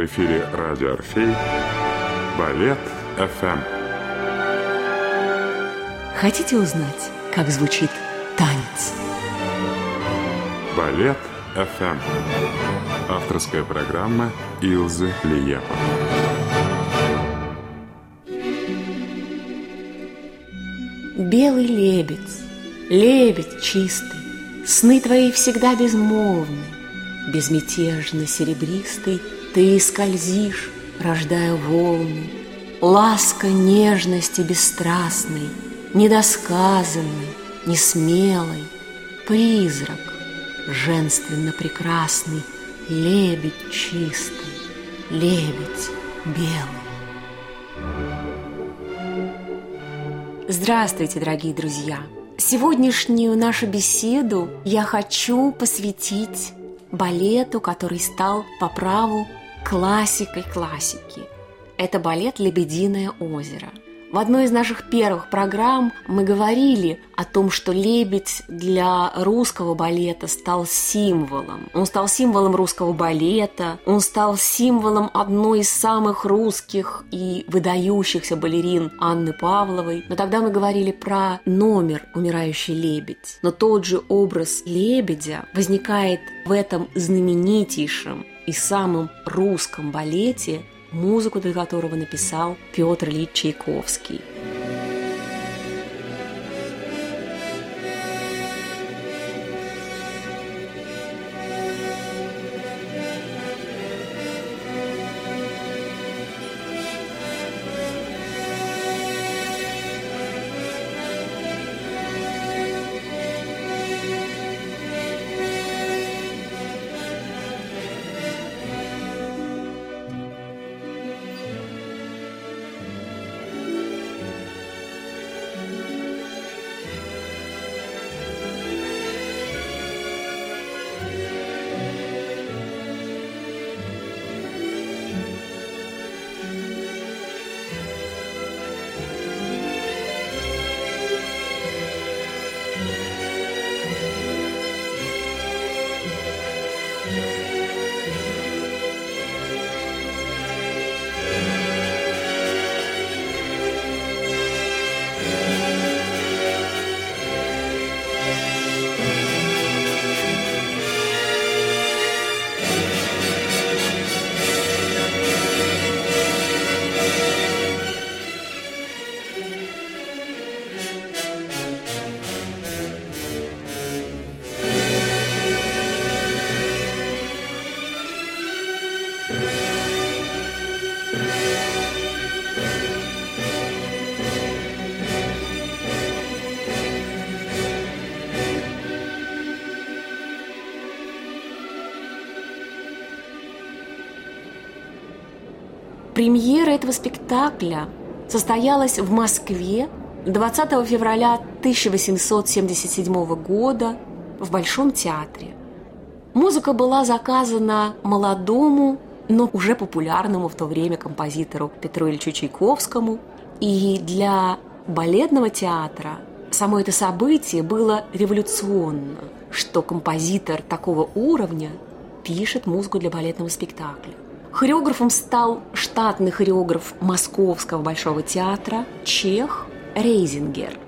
В эфире радио «Орфей» Балет ФМ. Хотите узнать, как звучит танец? Балет ФМ. Авторская программа Илзы Лиепа. Белый лебедь, лебедь чистый, Сны твои всегда безмолвны, Безмятежно серебристый Ты скользишь, рождая волны, Ласка нежности бесстрастной, Недосказанной, несмелой, Призрак женственно прекрасный, Лебедь чистый, лебедь белый. Здравствуйте, дорогие друзья! Сегодняшнюю нашу беседу я хочу посвятить балету, который стал по праву классикой классики. Это балет «Лебединое озеро». В одной из наших первых программ мы говорили о том, что лебедь для русского балета стал символом. Он стал символом русского балета, он стал символом одной из самых русских и выдающихся балерин Анны Павловой. Но тогда мы говорили про номер «Умирающий лебедь». Но тот же образ лебедя возникает в этом знаменитейшем и самом русском балете музыку для которого написал Петр Ильич Чайковский. Премьера этого спектакля состоялась в Москве 20 февраля 1877 года в Большом театре. Музыка была заказана молодому, но уже популярному в то время композитору Петру Ильичу Чайковскому. И для балетного театра само это событие было революционно, что композитор такого уровня пишет музыку для балетного спектакля. Хореографом стал штатный хореограф Московского Большого театра Чех Рейзингер.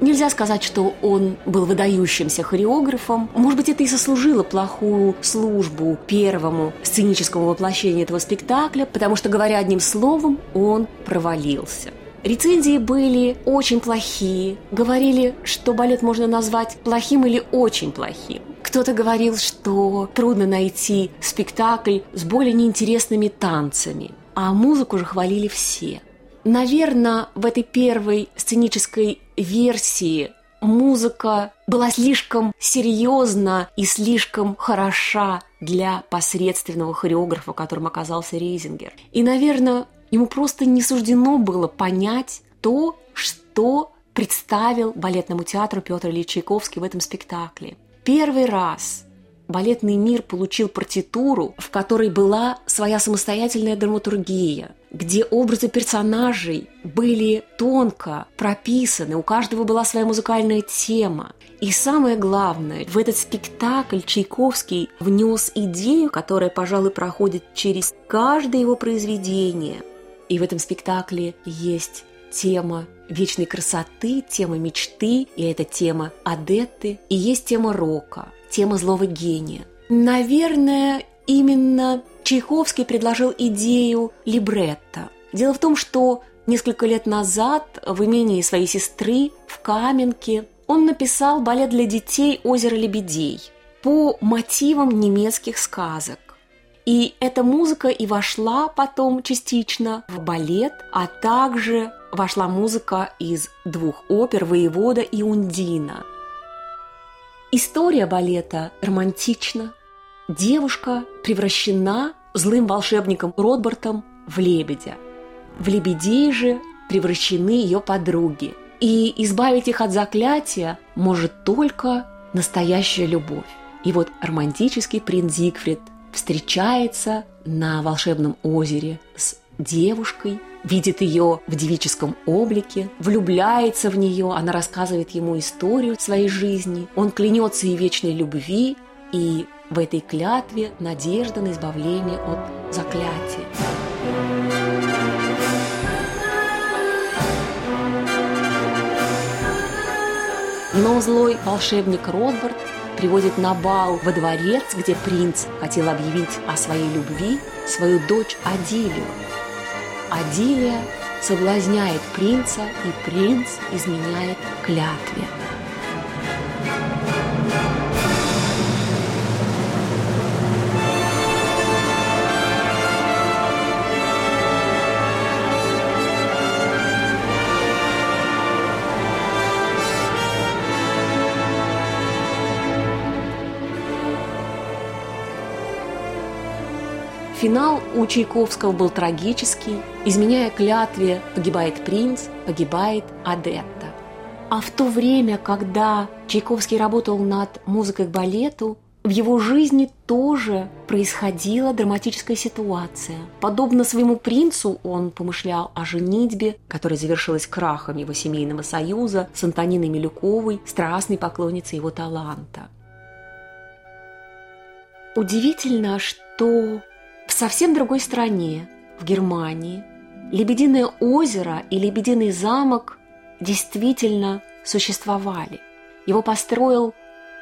Нельзя сказать, что он был выдающимся хореографом. Может быть, это и сослужило плохую службу первому сценическому воплощению этого спектакля, потому что, говоря одним словом, он провалился. Рецензии были очень плохие. Говорили, что балет можно назвать плохим или очень плохим. Кто-то говорил, что трудно найти спектакль с более неинтересными танцами, а музыку же хвалили все. Наверное, в этой первой сценической версии музыка была слишком серьезна и слишком хороша для посредственного хореографа, которым оказался Рейзингер. И, наверное, ему просто не суждено было понять то, что представил балетному театру Петр Ильич Чайковский в этом спектакле. Первый раз балетный мир получил партитуру, в которой была своя самостоятельная драматургия. где образы персонажей были тонко прописаны, у каждого была своя музыкальная тема. И самое главное, в этот спектакль Чайковский внес идею, которая, пожалуй, проходит через каждое его произведение. И в этом спектакле есть тема вечной красоты, тема мечты, и это тема Адетты, и есть тема рока, тема злого гения. Наверное, именно Чайковский предложил идею либретто. Дело в том, что несколько лет назад в имении своей сестры в Каменке он написал балет для детей «Озеро лебедей» по мотивам немецких сказок. И эта музыка и вошла потом частично в балет, а также вошла музыка из двух опер «Воевода» и «Ундина». История балета романтична. Девушка превращена злым волшебником Ротбартом в лебедя. В лебедей же превращены ее подруги. И избавить их от заклятия может только настоящая любовь. И вот романтический принц Зигфрид встречается на волшебном озере с девушкой, видит ее в девическом облике, влюбляется в нее, она рассказывает ему историю своей жизни, он клянется ей вечной любви, и в этой клятве надежда на избавление от заклятия. Но злой волшебник Ротбард приводит на бал во дворец, где принц хотел объявить о своей любви свою дочь Адилию. Адилия соблазняет принца, и принц изменяет клятве. Финал у Чайковского был трагический. Изменяя клятве, погибает принц, погибает Адетта. А в то время, когда Чайковский работал над музыкой к балету, в его жизни тоже происходила драматическая ситуация. Подобно своему принцу, он помышлял о женитьбе, которая завершилась крахом его семейного союза с Антониной Милюковой, страстной поклонницей его таланта. Удивительно, что в совсем другой стране, в Германии, Лебединое озеро и Лебединый замок действительно существовали. Его построил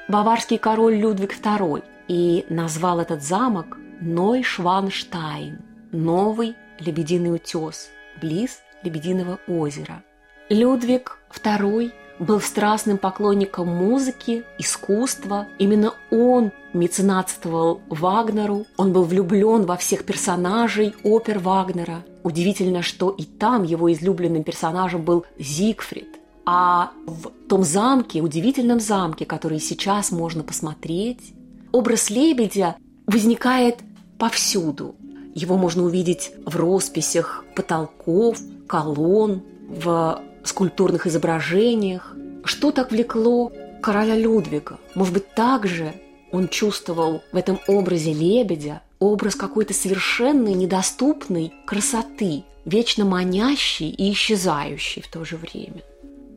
баварский король Людвиг II и назвал этот замок Нойшванштайн – Новый Лебединый утес, близ Лебединого озера. Людвиг II был страстным поклонником музыки, искусства. Именно он меценатствовал Вагнеру, он был влюблен во всех персонажей опер Вагнера. Удивительно, что и там его излюбленным персонажем был Зигфрид. А в том замке, удивительном замке, который сейчас можно посмотреть, образ лебедя возникает повсюду. Его можно увидеть в росписях потолков, колонн, в скульптурных изображениях. Что так влекло короля Людвига? Может быть, также он чувствовал в этом образе лебедя образ какой-то совершенной, недоступной красоты, вечно манящей и исчезающей в то же время.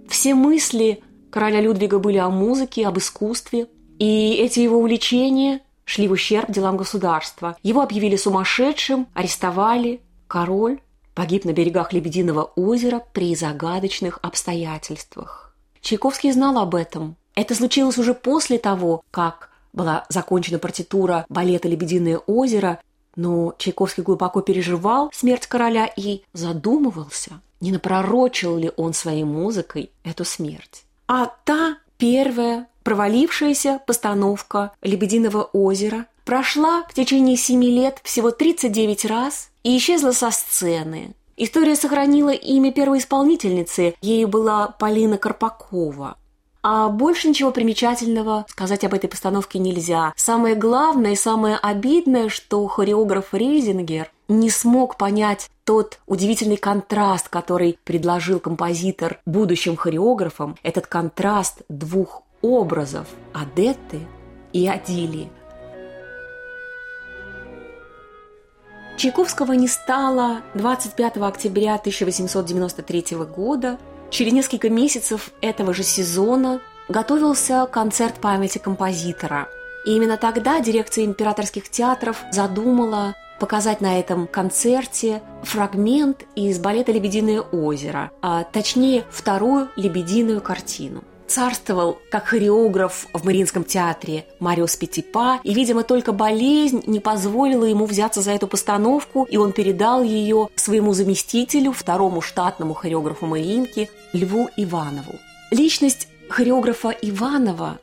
Все мысли короля Людвига были о музыке, об искусстве, и эти его увлечения шли в ущерб делам государства. Его объявили сумасшедшим, арестовали. Король погиб на берегах Лебединого озера при загадочных обстоятельствах. Чайковский знал об этом. Это случилось уже после того, как была закончена партитура балета «Лебединое озеро», но Чайковский глубоко переживал смерть короля и задумывался, не напророчил ли он своей музыкой эту смерть. А та первая провалившаяся постановка «Лебединого озера» прошла в течение семи лет всего 39 раз и исчезла со сцены. История сохранила имя первой исполнительницы, ею была Полина Карпакова. А больше ничего примечательного сказать об этой постановке нельзя. Самое главное и самое обидное, что хореограф Рейзингер не смог понять тот удивительный контраст, который предложил композитор будущим хореографам, этот контраст двух образов – Адетты и Адилии – Чайковского не стало 25 октября 1893 года. Через несколько месяцев этого же сезона готовился концерт памяти композитора. И именно тогда дирекция императорских театров задумала показать на этом концерте фрагмент из балета «Лебединое озеро», а точнее вторую лебединую картину царствовал как хореограф в Мариинском театре Мариус Петипа, и, видимо, только болезнь не позволила ему взяться за эту постановку, и он передал ее своему заместителю, второму штатному хореографу Мариинки, Льву Иванову. Личность хореографа Иванова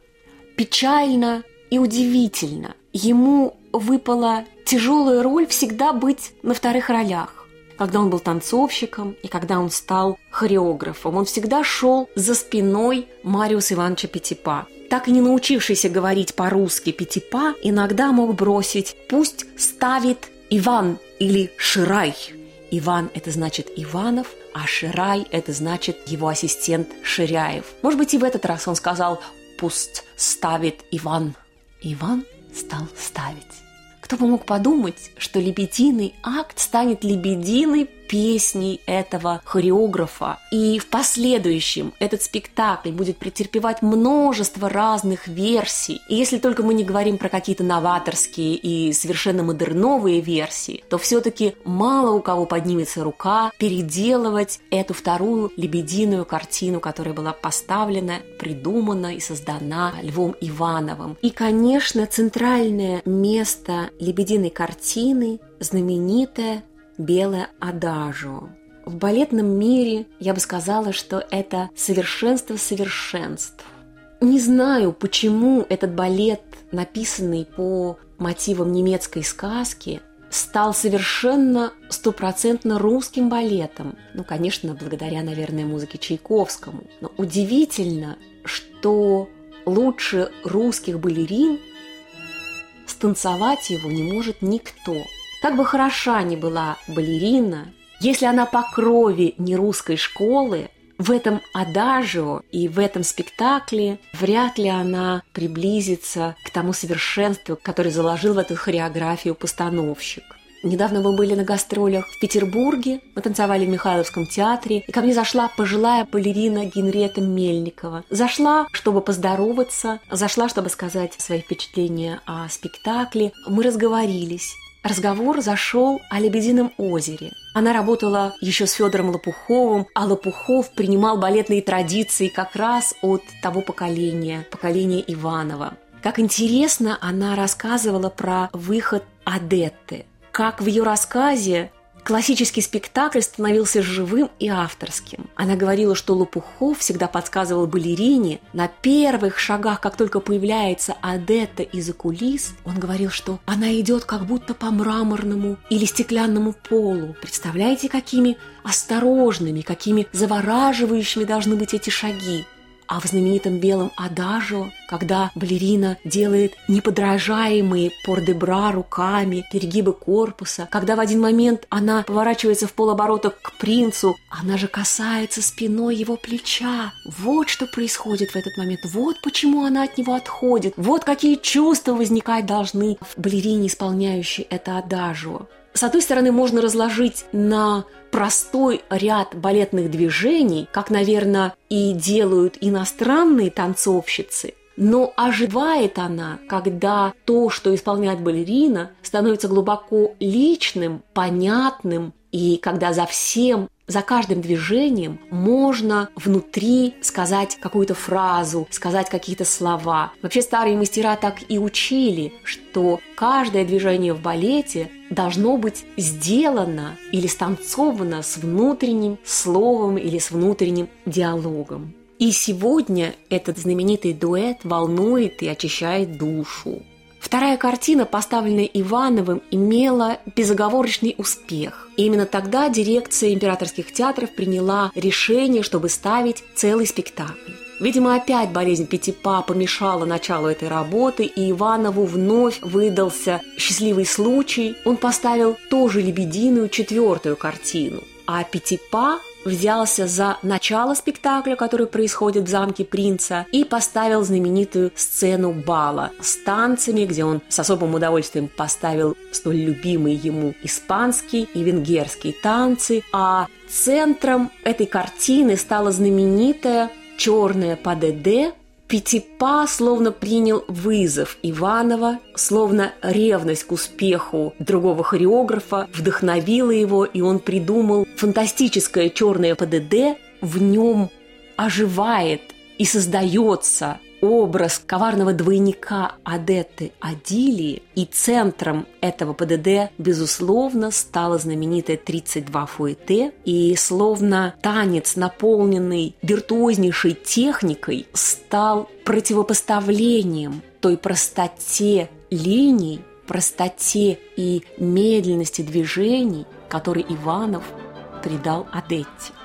печально и удивительно. Ему выпала тяжелая роль всегда быть на вторых ролях когда он был танцовщиком и когда он стал хореографом. Он всегда шел за спиной Мариуса Ивановича Петипа. Так и не научившийся говорить по-русски Петипа иногда мог бросить «пусть ставит Иван» или «Ширай». Иван – это значит Иванов, а Ширай – это значит его ассистент Ширяев. Может быть, и в этот раз он сказал «пусть ставит Иван». Иван стал ставить. Кто бы мог подумать, что лебединый акт станет лебединой песней этого хореографа. И в последующем этот спектакль будет претерпевать множество разных версий. И если только мы не говорим про какие-то новаторские и совершенно модерновые версии, то все-таки мало у кого поднимется рука переделывать эту вторую лебединую картину, которая была поставлена, придумана и создана Львом Ивановым. И, конечно, центральное место лебединой картины знаменитая белое адажио. В балетном мире я бы сказала, что это совершенство совершенств. Не знаю, почему этот балет, написанный по мотивам немецкой сказки, стал совершенно стопроцентно русским балетом. Ну, конечно, благодаря, наверное, музыке Чайковскому. Но удивительно, что лучше русских балерин станцевать его не может никто – как бы хороша ни была балерина, если она по крови не русской школы, в этом адажио и в этом спектакле вряд ли она приблизится к тому совершенству, которое заложил в эту хореографию постановщик. Недавно мы были на гастролях в Петербурге, мы танцевали в Михайловском театре, и ко мне зашла пожилая балерина Генрета Мельникова. Зашла, чтобы поздороваться, зашла, чтобы сказать свои впечатления о спектакле. Мы разговорились. Разговор зашел о Лебедином озере. Она работала еще с Федором Лопуховым, а Лопухов принимал балетные традиции как раз от того поколения, поколения Иванова. Как интересно она рассказывала про выход Адетты, как в ее рассказе Классический спектакль становился живым и авторским. Она говорила, что Лопухов всегда подсказывал балерине на первых шагах, как только появляется Адетта из-за кулис, он говорил, что она идет как будто по мраморному или стеклянному полу. Представляете, какими осторожными, какими завораживающими должны быть эти шаги. А в знаменитом белом адажо, когда балерина делает неподражаемые пордебра руками, перегибы корпуса, когда в один момент она поворачивается в полоборота к принцу, она же касается спиной его плеча. Вот что происходит в этот момент. Вот почему она от него отходит. Вот какие чувства возникать должны в балерине, исполняющей это адажо. С одной стороны, можно разложить на простой ряд балетных движений, как, наверное, и делают иностранные танцовщицы, но оживает она, когда то, что исполняет балерина, становится глубоко личным, понятным, и когда за всем за каждым движением можно внутри сказать какую-то фразу, сказать какие-то слова. Вообще старые мастера так и учили, что каждое движение в балете должно быть сделано или станцовано с внутренним словом или с внутренним диалогом. И сегодня этот знаменитый дуэт волнует и очищает душу. Вторая картина, поставленная Ивановым, имела безоговорочный успех. И именно тогда дирекция императорских театров приняла решение, чтобы ставить целый спектакль. Видимо, опять болезнь Пятипа помешала началу этой работы, и Иванову вновь выдался счастливый случай. Он поставил тоже лебединую четвертую картину. А Пятипа взялся за начало спектакля, который происходит в замке принца, и поставил знаменитую сцену бала с танцами, где он с особым удовольствием поставил столь любимые ему испанские и венгерские танцы, а центром этой картины стала знаменитая черная ПДД Пятипа словно принял вызов Иванова, словно ревность к успеху другого хореографа вдохновила его, и он придумал фантастическое черное ПДД, в нем оживает и создается образ коварного двойника Адетты Адилии, и центром этого ПДД, безусловно, стала знаменитая 32 фуэте, и словно танец, наполненный виртуознейшей техникой, стал противопоставлением той простоте линий, простоте и медленности движений, который Иванов придал Адетте.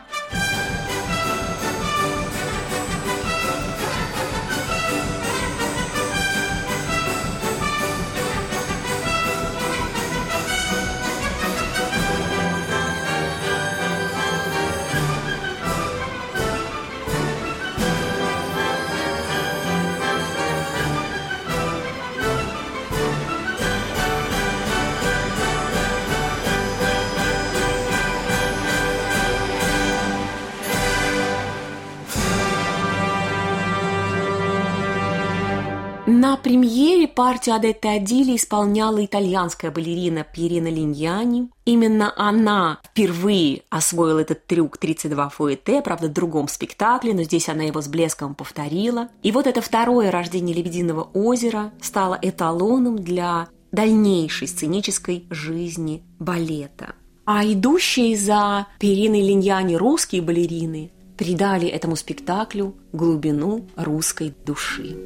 Партию Адетты Адили исполняла итальянская балерина Пьерина Линьяни. Именно она впервые освоила этот трюк 32 фуэте, правда, в другом спектакле, но здесь она его с блеском повторила. И вот это второе рождение «Лебединого озера» стало эталоном для дальнейшей сценической жизни балета. А идущие за Периной Линьяни русские балерины придали этому спектаклю глубину русской души.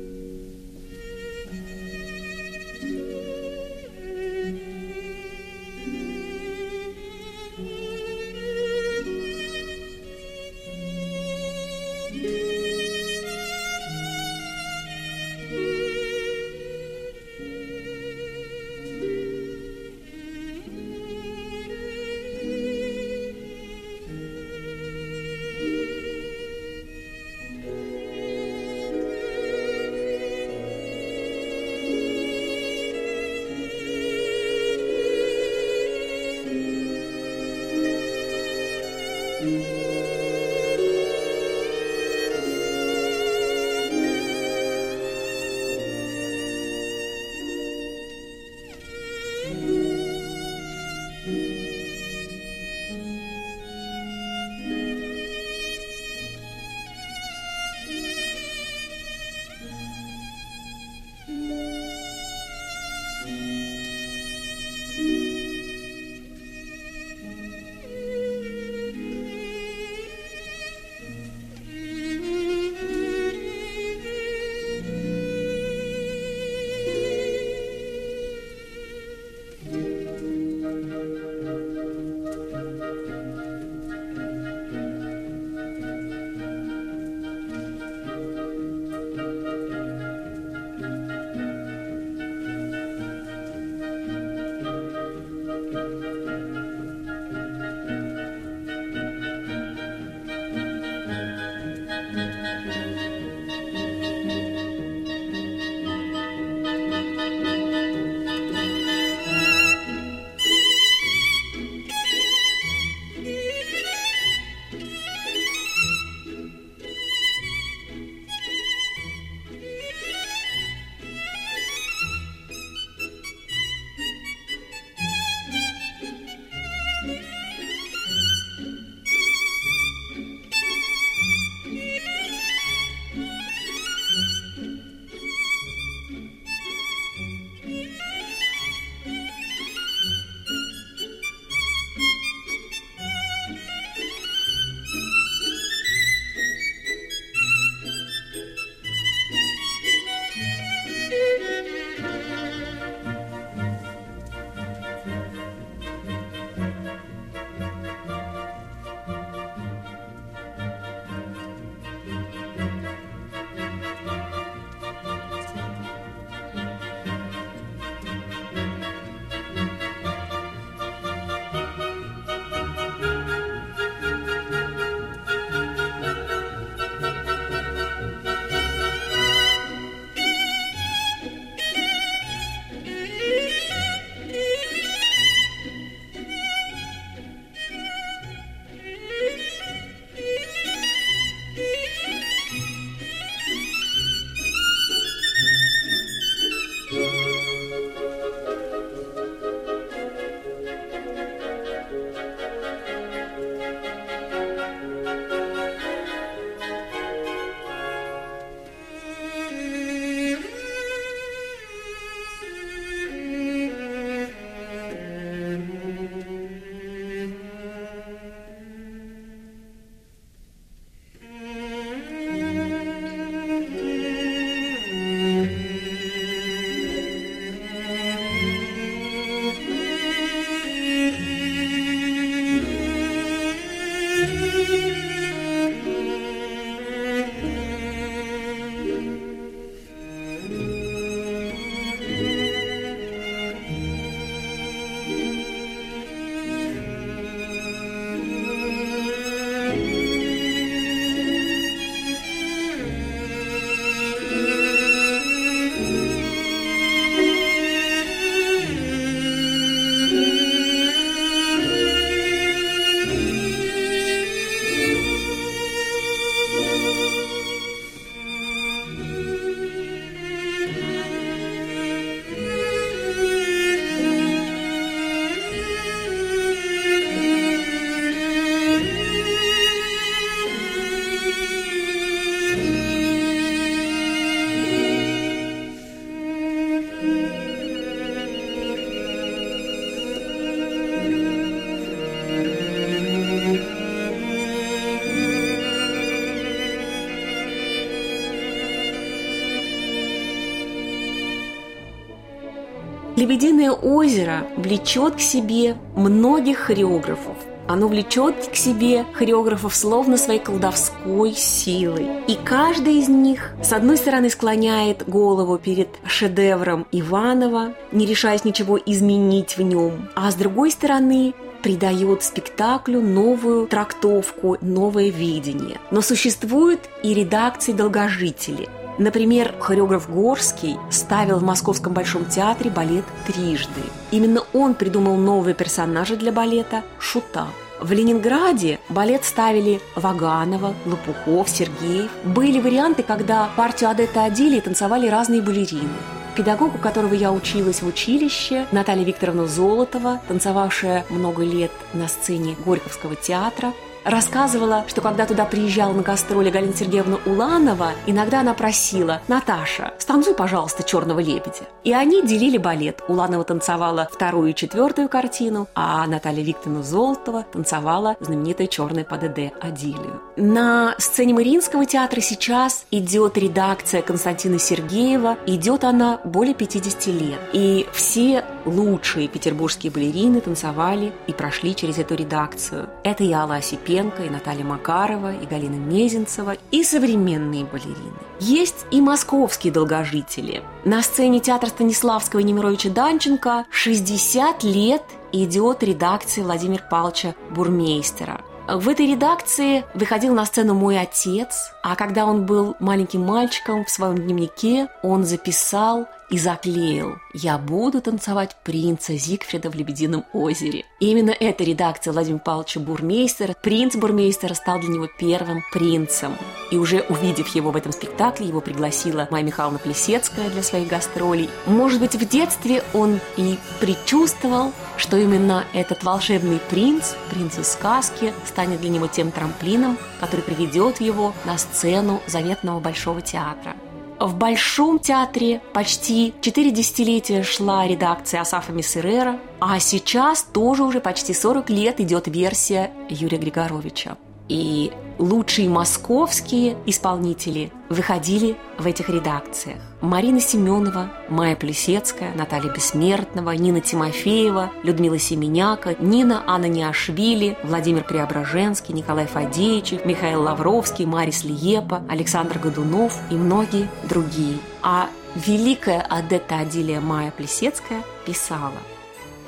Лебединое озеро влечет к себе многих хореографов. Оно влечет к себе хореографов словно своей колдовской силой. И каждый из них, с одной стороны, склоняет голову перед шедевром Иванова, не решаясь ничего изменить в нем, а с другой стороны, придает спектаклю новую трактовку, новое видение. Но существуют и редакции долгожители – Например, хореограф Горский ставил в Московском Большом театре балет трижды. Именно он придумал новые персонажи для балета – Шута. В Ленинграде балет ставили Ваганова, Лопухов, Сергеев. Были варианты, когда партию Адетта Адилии танцевали разные балерины. Педагог, у которого я училась в училище, Наталья Викторовна Золотова, танцевавшая много лет на сцене Горьковского театра, рассказывала, что когда туда приезжала на гастроли Галина Сергеевна Уланова, иногда она просила «Наташа, станцуй, пожалуйста, «Черного лебедя». И они делили балет. Уланова танцевала вторую и четвертую картину, а Наталья Викторовна Золотова танцевала знаменитое «Черное ПДД» Адилию. На сцене Мариинского театра сейчас идет редакция Константина Сергеева. Идет она более 50 лет. И все лучшие петербургские балерины танцевали и прошли через эту редакцию. Это и Алла Осипенко, и Наталья Макарова, и Галина Мезенцева, и современные балерины. Есть и московские долгожители. На сцене театра Станиславского и Немировича Данченко 60 лет идет редакция Владимира Павловича Бурмейстера. В этой редакции выходил на сцену мой отец, а когда он был маленьким мальчиком, в своем дневнике он записал и заклеил «Я буду танцевать принца Зигфрида в Лебедином озере». Именно эта редакция Владимира Павловича Бурмейстера, принц Бурмейстера стал для него первым принцем. И уже увидев его в этом спектакле, его пригласила Майя Михайловна Плесецкая для своих гастролей. Может быть, в детстве он и предчувствовал, что именно этот волшебный принц, принц из сказки, станет для него тем трамплином, который приведет его на сцену заветного Большого театра. В Большом театре почти четыре десятилетия шла редакция Асафа Миссерера, а сейчас тоже уже почти 40 лет идет версия Юрия Григоровича. И лучшие московские исполнители выходили в этих редакциях. Марина Семенова, Майя Плесецкая, Наталья Бессмертного, Нина Тимофеева, Людмила Семеняка, Нина Анна Неашвили, Владимир Преображенский, Николай Фадеичев, Михаил Лавровский, Марис Лиепа, Александр Годунов и многие другие. А великая Адетта Адилия Майя Плесецкая писала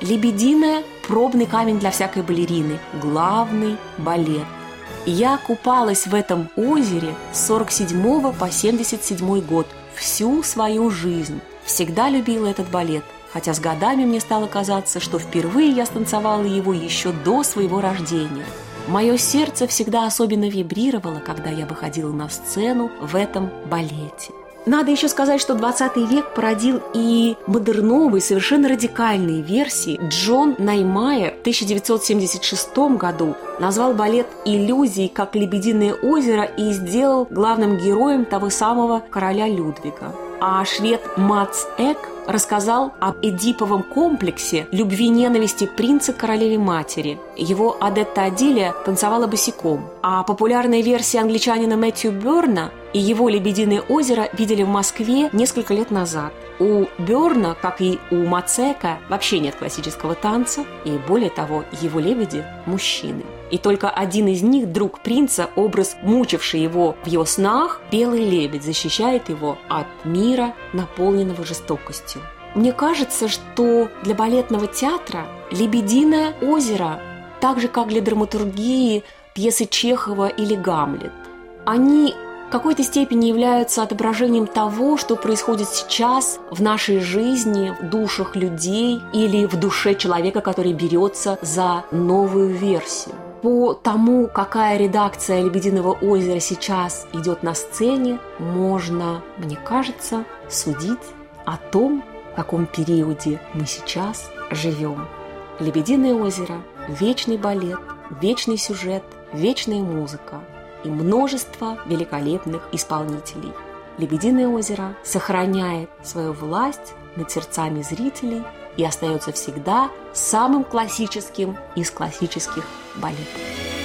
«Лебединая – пробный камень для всякой балерины, главный балет. Я купалась в этом озере с 47 по 77 год, всю свою жизнь. Всегда любила этот балет, хотя с годами мне стало казаться, что впервые я станцевала его еще до своего рождения. Мое сердце всегда особенно вибрировало, когда я выходила на сцену в этом балете. Надо еще сказать, что 20 век породил и модерновые, совершенно радикальные версии. Джон Наймайер в 1976 году назвал балет «Иллюзии как лебединое озеро» и сделал главным героем того самого короля Людвига. А швед Мац Эк рассказал об эдиповом комплексе любви-ненависти принца к королеве-матери. Его Адетта Адилия танцевала босиком, а популярная версия англичанина Мэтью Берна и его «Лебединое озеро» видели в Москве несколько лет назад. У Берна, как и у Мацека, вообще нет классического танца, и более того, его лебеди – мужчины. И только один из них, друг принца, образ, мучивший его в его снах, белый лебедь, защищает его от мира, наполненного жестокостью. Мне кажется, что для балетного театра «Лебединое озеро», так же как для драматургии пьесы Чехова или «Гамлет», они в какой-то степени являются отображением того, что происходит сейчас в нашей жизни, в душах людей или в душе человека, который берется за новую версию. По тому, какая редакция «Лебединого озера» сейчас идет на сцене, можно, мне кажется, судить о том, в каком периоде мы сейчас живем. «Лебединое озеро», вечный балет, вечный сюжет, вечная музыка – и множество великолепных исполнителей. «Лебединое озеро» сохраняет свою власть над сердцами зрителей и остается всегда самым классическим из классических балетов.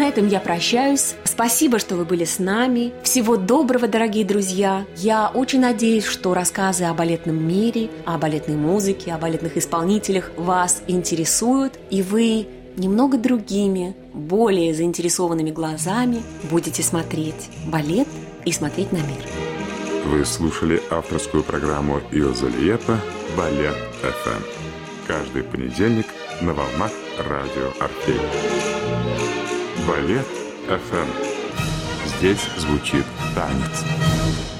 На этом я прощаюсь. Спасибо, что вы были с нами. Всего доброго, дорогие друзья. Я очень надеюсь, что рассказы о балетном мире, о балетной музыке, о балетных исполнителях вас интересуют, и вы немного другими, более заинтересованными глазами будете смотреть балет и смотреть на мир. Вы слушали авторскую программу Илза Лиепа «Балет ФМ». Каждый понедельник на волнах радио «Орфей». Балет ФМ. Здесь звучит танец.